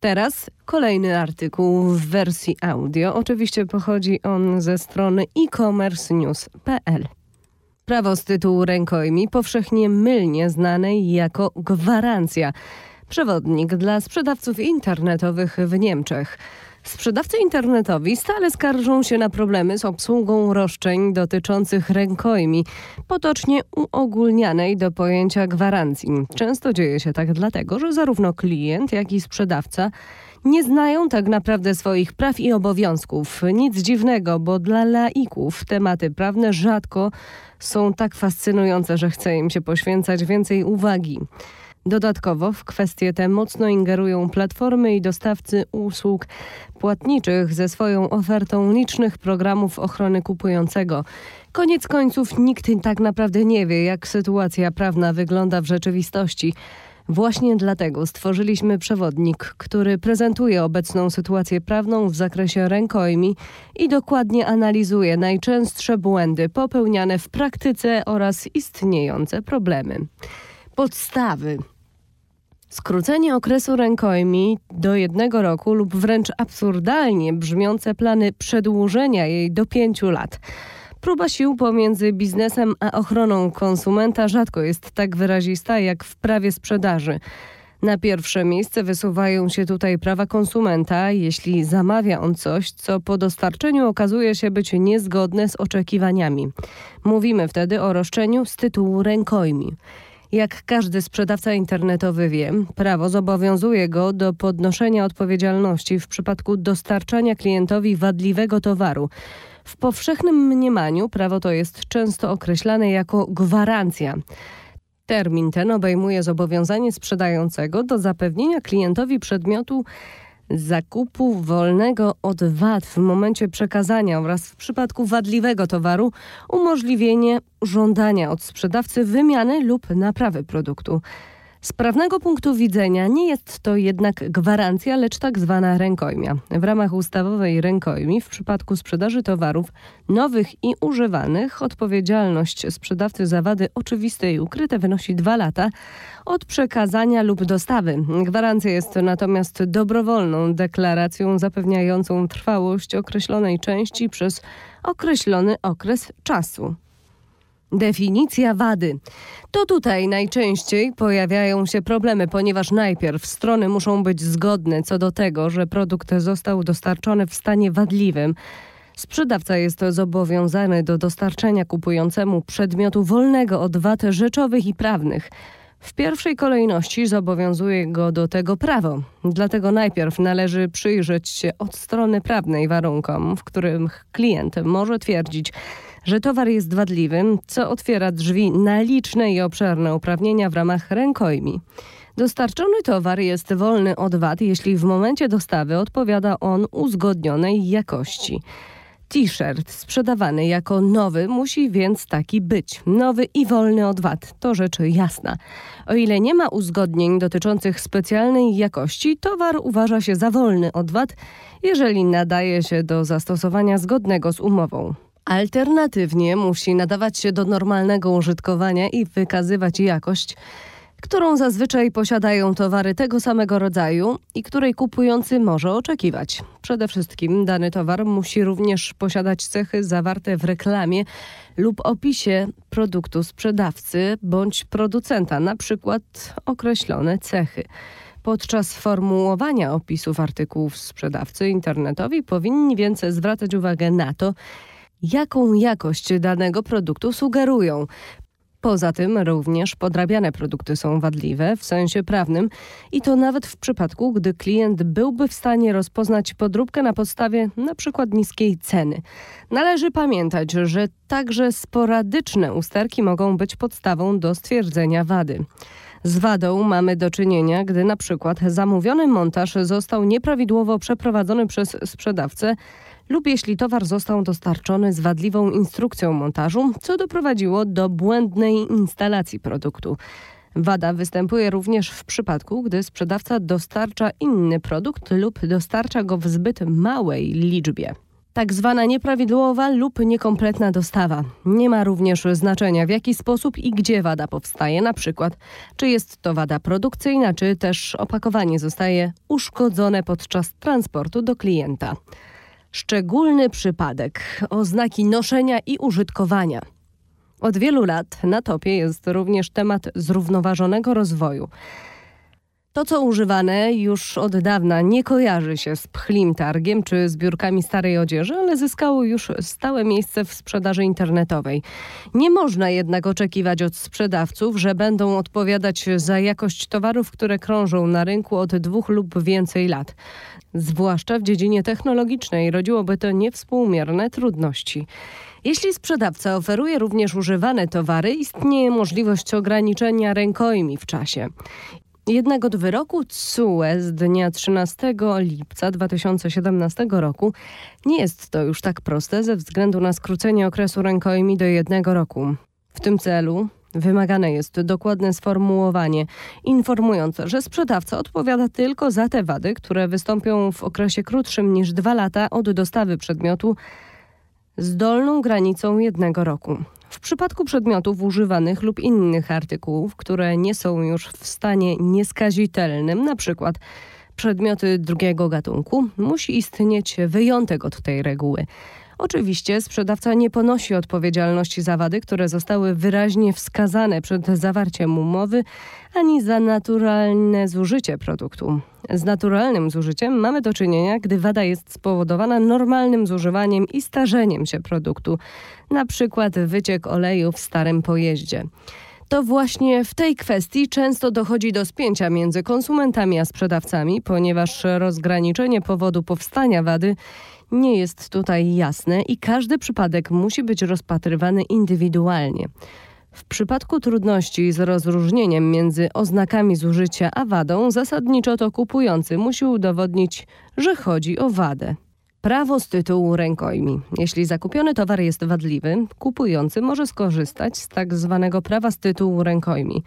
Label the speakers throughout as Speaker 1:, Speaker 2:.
Speaker 1: Teraz kolejny artykuł w wersji audio. Oczywiście pochodzi on ze strony e-commerce-news.pl. Prawo z tytułu rękojmi powszechnie mylnie znanej jako gwarancja. Przewodnik dla sprzedawców internetowych w Niemczech. Sprzedawcy internetowi stale skarżą się na problemy z obsługą roszczeń dotyczących rękojmi, potocznie uogólnianej do pojęcia gwarancji. Często dzieje się tak dlatego, że zarówno klient, jak i sprzedawca nie znają tak naprawdę swoich praw i obowiązków. Nic dziwnego, bo dla laików tematy prawne rzadko są tak fascynujące, że chce im się poświęcać więcej uwagi. Dodatkowo w kwestie te mocno ingerują platformy i dostawcy usług płatniczych ze swoją ofertą licznych programów ochrony kupującego. Koniec końców nikt tak naprawdę nie wie, jak sytuacja prawna wygląda w rzeczywistości. Właśnie dlatego stworzyliśmy przewodnik, który prezentuje obecną sytuację prawną w zakresie rękojmi i dokładnie analizuje najczęstsze błędy popełniane w praktyce oraz istniejące problemy. Podstawy. Skrócenie okresu rękojmi do jednego roku lub wręcz absurdalnie brzmiące plany przedłużenia jej do pięciu lat. Próba sił pomiędzy biznesem a ochroną konsumenta rzadko jest tak wyrazista jak w prawie sprzedaży. Na pierwsze miejsce wysuwają się tutaj prawa konsumenta, jeśli zamawia on coś, co po dostarczeniu okazuje się być niezgodne z oczekiwaniami. Mówimy wtedy o roszczeniu z tytułu rękojmi. Jak każdy sprzedawca internetowy wie, prawo zobowiązuje go do podnoszenia odpowiedzialności w przypadku dostarczania klientowi wadliwego towaru. W powszechnym mniemaniu prawo to jest często określane jako gwarancja. Termin ten obejmuje zobowiązanie sprzedającego do zapewnienia klientowi przedmiotu zakupu wolnego od VAT w momencie przekazania oraz w przypadku wadliwego towaru umożliwienie żądania od sprzedawcy wymiany lub naprawy produktu. Z prawnego punktu widzenia nie jest to jednak gwarancja, lecz tak zwana rękojmia. W ramach ustawowej rękojmi w przypadku sprzedaży towarów nowych i używanych odpowiedzialność sprzedawcy za wady oczywiste i ukryte wynosi dwa lata od przekazania lub dostawy. Gwarancja jest natomiast dobrowolną deklaracją zapewniającą trwałość określonej części przez określony okres czasu. Definicja wady. To tutaj najczęściej pojawiają się problemy, ponieważ najpierw strony muszą być zgodne co do tego, że produkt został dostarczony w stanie wadliwym. Sprzedawca jest zobowiązany do dostarczenia kupującemu przedmiotu wolnego od wad rzeczowych i prawnych. W pierwszej kolejności zobowiązuje go do tego prawo. Dlatego najpierw należy przyjrzeć się od strony prawnej warunkom, w których klient może twierdzić, że towar jest wadliwy, co otwiera drzwi na liczne i obszerne uprawnienia w ramach rękojmi. Dostarczony towar jest wolny od wad, jeśli w momencie dostawy odpowiada on uzgodnionej jakości. T-shirt sprzedawany jako nowy musi więc taki być. Nowy i wolny od wad. To rzecz jasna. O ile nie ma uzgodnień dotyczących specjalnej jakości, towar uważa się za wolny od wad, jeżeli nadaje się do zastosowania zgodnego z umową. Alternatywnie musi nadawać się do normalnego użytkowania i wykazywać jakość, którą zazwyczaj posiadają towary tego samego rodzaju i której kupujący może oczekiwać. Przede wszystkim dany towar musi również posiadać cechy zawarte w reklamie lub opisie produktu sprzedawcy bądź producenta, na przykład określone cechy. Podczas formułowania opisów artykułów sprzedawcy internetowi powinni więc zwracać uwagę na to, jaką jakość danego produktu sugerują. Poza tym również podrabiane produkty są wadliwe w sensie prawnym i to nawet w przypadku, gdy klient byłby w stanie rozpoznać podróbkę na podstawie np. niskiej ceny. Należy pamiętać, że także sporadyczne usterki mogą być podstawą do stwierdzenia wady. Z wadą mamy do czynienia, gdy na przykład zamówiony montaż został nieprawidłowo przeprowadzony przez sprzedawcę, lub jeśli towar został dostarczony z wadliwą instrukcją montażu, co doprowadziło do błędnej instalacji produktu. Wada występuje również w przypadku, gdy sprzedawca dostarcza inny produkt lub dostarcza go w zbyt małej liczbie. tak zwana nieprawidłowa lub niekompletna dostawa. Nie ma również znaczenia w jaki sposób i gdzie wada powstaje, na przykład czy jest to wada produkcyjna, czy też opakowanie zostaje uszkodzone podczas transportu do klienta. Szczególny przypadek oznaki noszenia i użytkowania. Od wielu lat na topie jest również temat zrównoważonego rozwoju. To, co używane już od dawna nie kojarzy się z pchlim targiem czy zbiórkami starej odzieży, ale zyskało już stałe miejsce w sprzedaży internetowej. Nie można jednak oczekiwać od sprzedawców, że będą odpowiadać za jakość towarów, które krążą na rynku od dwóch lub więcej lat. Zwłaszcza w dziedzinie technologicznej rodziłoby to niewspółmierne trudności. Jeśli sprzedawca oferuje również używane towary, istnieje możliwość ograniczenia rękojmi w czasie. Jednak od wyroku TSUE z dnia 13 lipca 2017 roku nie jest to już tak proste ze względu na skrócenie okresu rękojmi do jednego roku. W tym celu Wymagane jest dokładne sformułowanie informujące, że sprzedawca odpowiada tylko za te wady, które wystąpią w okresie krótszym niż dwa lata od dostawy przedmiotu z dolną granicą jednego roku. W przypadku przedmiotów używanych lub innych artykułów, które nie są już w stanie nieskazitelnym, na przykład przedmioty drugiego gatunku, musi istnieć wyjątek od tej reguły. Oczywiście sprzedawca nie ponosi odpowiedzialności za wady, które zostały wyraźnie wskazane przed zawarciem umowy, ani za naturalne zużycie produktu. Z naturalnym zużyciem mamy do czynienia, gdy wada jest spowodowana normalnym zużywaniem i starzeniem się produktu, na przykład wyciek oleju w starym pojeździe. To właśnie w tej kwestii często dochodzi do spięcia między konsumentami a sprzedawcami, ponieważ rozgraniczenie powodu powstania wady nie jest tutaj jasne i każdy przypadek musi być rozpatrywany indywidualnie. W przypadku trudności z rozróżnieniem między oznakami zużycia a wadą, zasadniczo to kupujący musi udowodnić, że chodzi o wadę. Prawo z tytułu rękojmi. Jeśli zakupiony towar jest wadliwy, kupujący może skorzystać z tak zwanego prawa z tytułu rękojmi.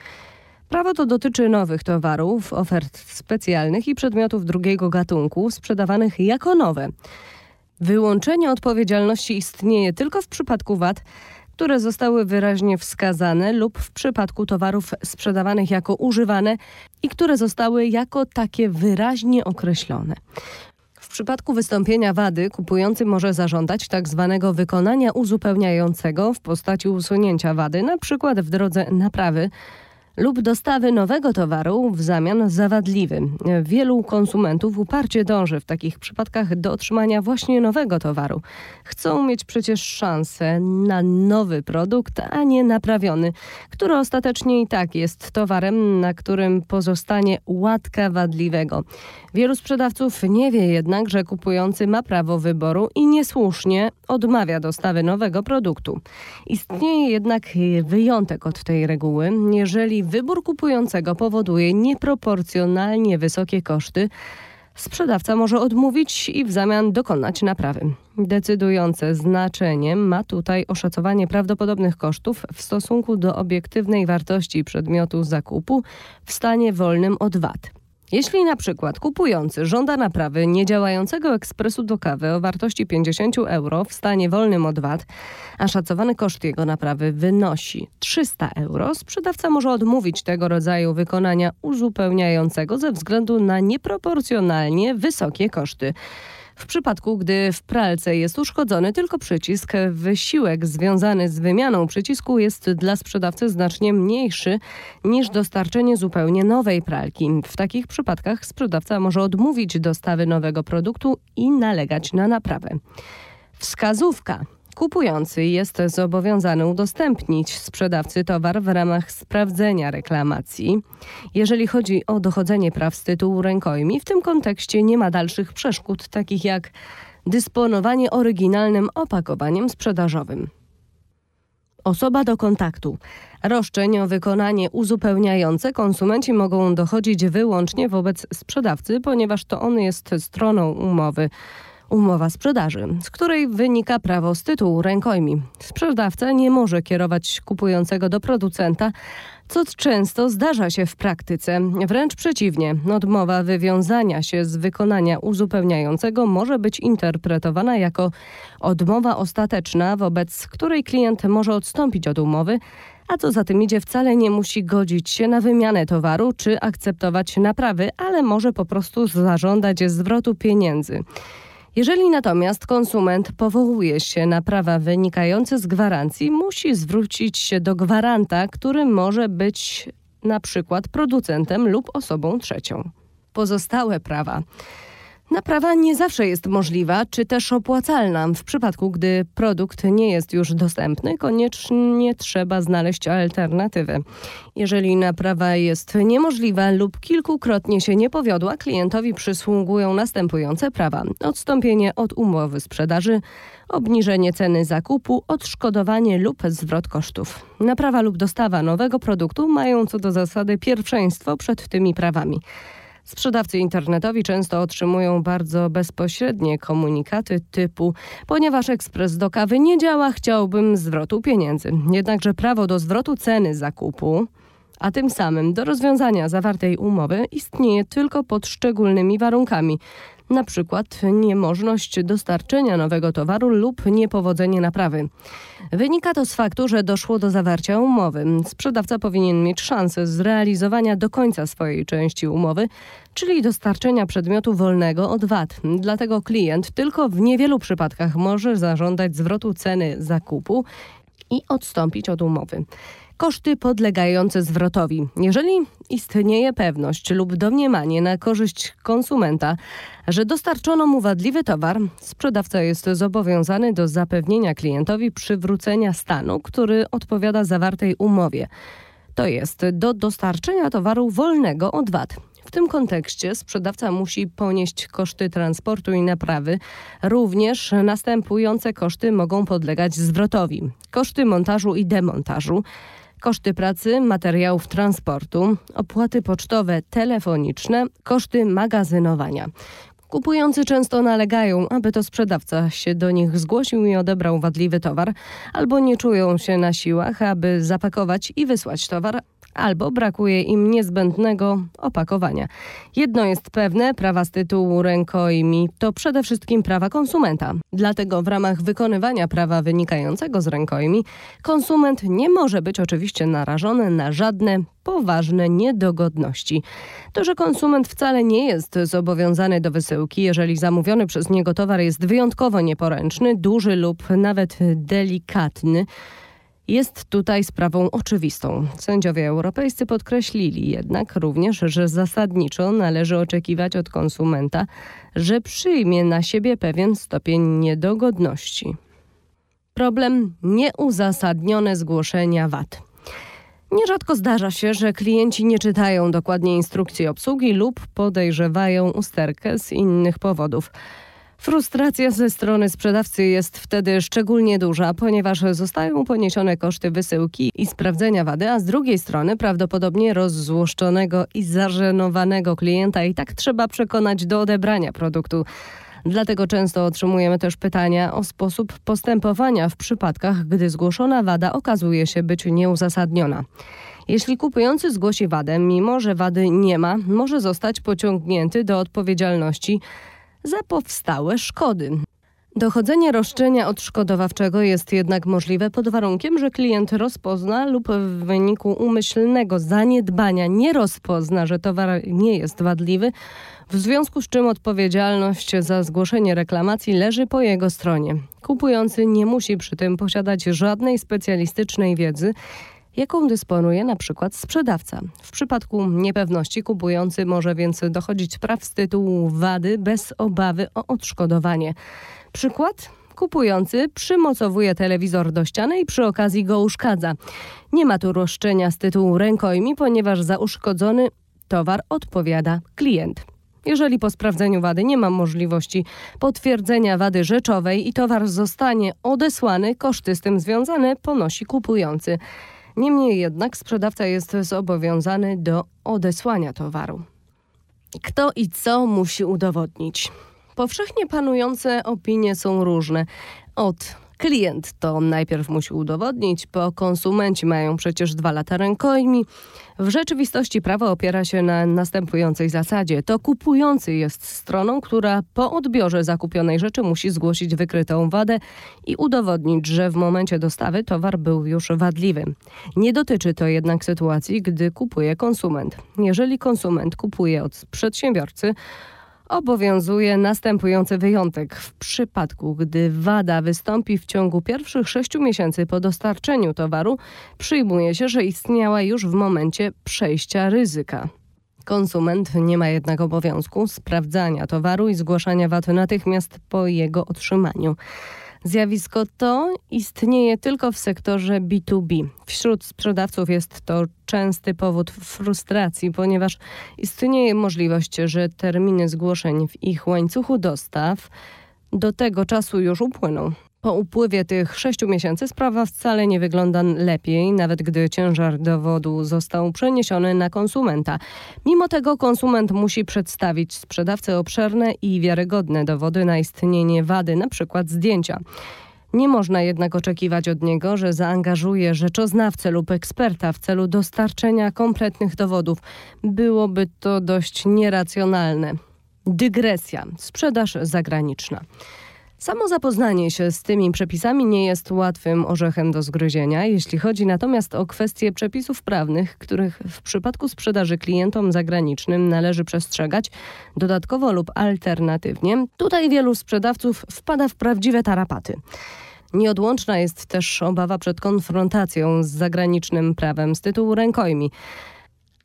Speaker 1: Prawo to dotyczy nowych towarów, ofert specjalnych i przedmiotów drugiego gatunku sprzedawanych jako nowe. Wyłączenie odpowiedzialności istnieje tylko w przypadku VAT, które zostały wyraźnie wskazane lub w przypadku towarów sprzedawanych jako używane i które zostały jako takie wyraźnie określone. Przypadku wystąpienia wady kupujący może zażądać tzw. Tak wykonania uzupełniającego w postaci usunięcia wady, np. w drodze naprawy lub dostawy nowego towaru w zamian za wadliwy. Wielu konsumentów uparcie dąży w takich przypadkach do otrzymania właśnie nowego towaru. Chcą mieć przecież szansę na nowy produkt, a nie naprawiony, który ostatecznie i tak jest towarem, na którym pozostanie łatka wadliwego. Wielu sprzedawców nie wie jednak, że kupujący ma prawo wyboru i niesłusznie odmawia dostawy nowego produktu. Istnieje jednak wyjątek od tej reguły, jeżeli wybór kupującego powoduje nieproporcjonalnie wysokie koszty, sprzedawca może odmówić i w zamian dokonać naprawy. Decydujące znaczenie ma tutaj oszacowanie prawdopodobnych kosztów w stosunku do obiektywnej wartości przedmiotu zakupu w stanie wolnym od VAT. Jeśli na przykład kupujący żąda naprawy niedziałającego ekspresu do kawy o wartości 50 euro w stanie wolnym od VAT, a szacowany koszt jego naprawy wynosi 300 euro, sprzedawca może odmówić tego rodzaju wykonania uzupełniającego ze względu na nieproporcjonalnie wysokie koszty. W przypadku, gdy w pralce jest uszkodzony tylko przycisk, wysiłek związany z wymianą przycisku jest dla sprzedawcy znacznie mniejszy niż dostarczenie zupełnie nowej pralki. W takich przypadkach sprzedawca może odmówić dostawy nowego produktu i nalegać na naprawę. Wskazówka. Kupujący jest zobowiązany udostępnić sprzedawcy towar w ramach sprawdzenia reklamacji. Jeżeli chodzi o dochodzenie praw z tytułu rękojmi, w tym kontekście nie ma dalszych przeszkód, takich jak dysponowanie oryginalnym opakowaniem sprzedażowym. Osoba do kontaktu. Roszczeń o wykonanie uzupełniające konsumenci mogą dochodzić wyłącznie wobec sprzedawcy, ponieważ to on jest stroną umowy. Umowa sprzedaży, z której wynika prawo z tytułu rękojmi. Sprzedawca nie może kierować kupującego do producenta, co często zdarza się w praktyce. Wręcz przeciwnie, odmowa wywiązania się z wykonania uzupełniającego może być interpretowana jako odmowa ostateczna, wobec której klient może odstąpić od umowy, a co za tym idzie, wcale nie musi godzić się na wymianę towaru czy akceptować naprawy, ale może po prostu zażądać zwrotu pieniędzy. Jeżeli natomiast konsument powołuje się na prawa wynikające z gwarancji, musi zwrócić się do gwaranta, który może być na przykład producentem lub osobą trzecią. Pozostałe prawa Naprawa nie zawsze jest możliwa, czy też opłacalna. W przypadku, gdy produkt nie jest już dostępny, koniecznie trzeba znaleźć alternatywę. Jeżeli naprawa jest niemożliwa lub kilkukrotnie się nie powiodła, klientowi przysługują następujące prawa: odstąpienie od umowy sprzedaży, obniżenie ceny zakupu, odszkodowanie lub zwrot kosztów. Naprawa lub dostawa nowego produktu mają co do zasady pierwszeństwo przed tymi prawami. Sprzedawcy internetowi często otrzymują bardzo bezpośrednie komunikaty typu ponieważ ekspres do kawy nie działa, chciałbym zwrotu pieniędzy. Jednakże prawo do zwrotu ceny zakupu a tym samym do rozwiązania zawartej umowy istnieje tylko pod szczególnymi warunkami, na przykład niemożność dostarczenia nowego towaru lub niepowodzenie naprawy. Wynika to z faktu, że doszło do zawarcia umowy. Sprzedawca powinien mieć szansę zrealizowania do końca swojej części umowy, czyli dostarczenia przedmiotu wolnego od VAT. Dlatego klient tylko w niewielu przypadkach może zażądać zwrotu ceny zakupu i odstąpić od umowy koszty podlegające zwrotowi. Jeżeli istnieje pewność lub domniemanie na korzyść konsumenta, że dostarczono mu wadliwy towar, sprzedawca jest zobowiązany do zapewnienia klientowi przywrócenia stanu, który odpowiada zawartej umowie. To jest do dostarczenia towaru wolnego od VAT. W tym kontekście sprzedawca musi ponieść koszty transportu i naprawy. Również następujące koszty mogą podlegać zwrotowi: koszty montażu i demontażu koszty pracy, materiałów transportu, opłaty pocztowe, telefoniczne, koszty magazynowania. Kupujący często nalegają, aby to sprzedawca się do nich zgłosił i odebrał wadliwy towar, albo nie czują się na siłach, aby zapakować i wysłać towar, albo brakuje im niezbędnego opakowania. Jedno jest pewne, prawa z tytułu rękojmi to przede wszystkim prawa konsumenta. Dlatego w ramach wykonywania prawa wynikającego z rękojmi konsument nie może być oczywiście narażony na żadne poważne niedogodności. To, że konsument wcale nie jest zobowiązany do wysyłki, jeżeli zamówiony przez niego towar jest wyjątkowo nieporęczny, duży lub nawet delikatny, jest tutaj sprawą oczywistą. Sędziowie europejscy podkreślili jednak również, że zasadniczo należy oczekiwać od konsumenta, że przyjmie na siebie pewien stopień niedogodności. Problem nieuzasadnione zgłoszenia VAT. Nierzadko zdarza się, że klienci nie czytają dokładnie instrukcji obsługi lub podejrzewają usterkę z innych powodów. Frustracja ze strony sprzedawcy jest wtedy szczególnie duża, ponieważ zostają poniesione koszty wysyłki i sprawdzenia wady, a z drugiej strony prawdopodobnie rozzłoszczonego i zażenowanego klienta i tak trzeba przekonać do odebrania produktu. Dlatego często otrzymujemy też pytania o sposób postępowania w przypadkach, gdy zgłoszona wada okazuje się być nieuzasadniona. Jeśli kupujący zgłosi wadę, mimo że wady nie ma, może zostać pociągnięty do odpowiedzialności za powstałe szkody. Dochodzenie roszczenia odszkodowawczego jest jednak możliwe pod warunkiem, że klient rozpozna lub w wyniku umyślnego zaniedbania nie rozpozna, że towar nie jest wadliwy, w związku z czym odpowiedzialność za zgłoszenie reklamacji leży po jego stronie. Kupujący nie musi przy tym posiadać żadnej specjalistycznej wiedzy jaką dysponuje na przykład sprzedawca. W przypadku niepewności kupujący może więc dochodzić praw z tytułu wady bez obawy o odszkodowanie. Przykład? Kupujący przymocowuje telewizor do ściany i przy okazji go uszkadza. Nie ma tu roszczenia z tytułu rękojmi, ponieważ za uszkodzony towar odpowiada klient. Jeżeli po sprawdzeniu wady nie ma możliwości potwierdzenia wady rzeczowej i towar zostanie odesłany, koszty z tym związane ponosi kupujący. Niemniej jednak sprzedawca jest zobowiązany do odesłania towaru. Kto i co musi udowodnić? Powszechnie panujące opinie są różne. Od klient to najpierw musi udowodnić, bo konsumenci mają przecież dwa lata rękojmi. W rzeczywistości prawo opiera się na następującej zasadzie. To kupujący jest stroną, która po odbiorze zakupionej rzeczy musi zgłosić wykrytą wadę i udowodnić, że w momencie dostawy towar był już wadliwy. Nie dotyczy to jednak sytuacji, gdy kupuje konsument. Jeżeli konsument kupuje od przedsiębiorcy, obowiązuje następujący wyjątek. W przypadku, gdy wada wystąpi w ciągu pierwszych sześciu miesięcy po dostarczeniu towaru, przyjmuje się, że istniała już w momencie przejścia ryzyka. Konsument nie ma jednak obowiązku sprawdzania towaru i zgłaszania wad natychmiast po jego otrzymaniu. Zjawisko to istnieje tylko w sektorze B2B. Wśród sprzedawców jest to częsty powód frustracji, ponieważ istnieje możliwość, że terminy zgłoszeń w ich łańcuchu dostaw do tego czasu już upłyną. Po upływie tych sześciu miesięcy sprawa wcale nie wygląda lepiej, nawet gdy ciężar dowodu został przeniesiony na konsumenta. Mimo tego konsument musi przedstawić sprzedawcy obszerne i wiarygodne dowody na istnienie wady, np. zdjęcia. Nie można jednak oczekiwać od niego, że zaangażuje rzeczoznawcę lub eksperta w celu dostarczenia kompletnych dowodów. Byłoby to dość nieracjonalne. Dygresja. Sprzedaż zagraniczna. Samo zapoznanie się z tymi przepisami nie jest łatwym orzechem do zgryzienia, jeśli chodzi natomiast o kwestie przepisów prawnych, których w przypadku sprzedaży klientom zagranicznym należy przestrzegać, dodatkowo lub alternatywnie, tutaj wielu sprzedawców wpada w prawdziwe tarapaty. Nieodłączna jest też obawa przed konfrontacją z zagranicznym prawem z tytułu rękojmi.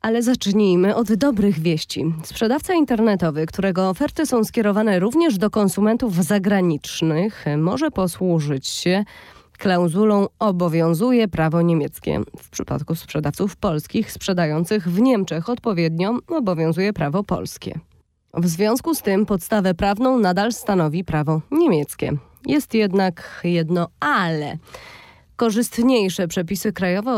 Speaker 1: Ale zacznijmy od dobrych wieści. Sprzedawca internetowy, którego oferty są skierowane również do konsumentów zagranicznych, może posłużyć się klauzulą obowiązuje prawo niemieckie. W przypadku sprzedawców polskich sprzedających w Niemczech odpowiednio obowiązuje prawo polskie. W związku z tym podstawę prawną nadal stanowi prawo niemieckie. Jest jednak jedno ale. Korzystniejsze przepisy krajowe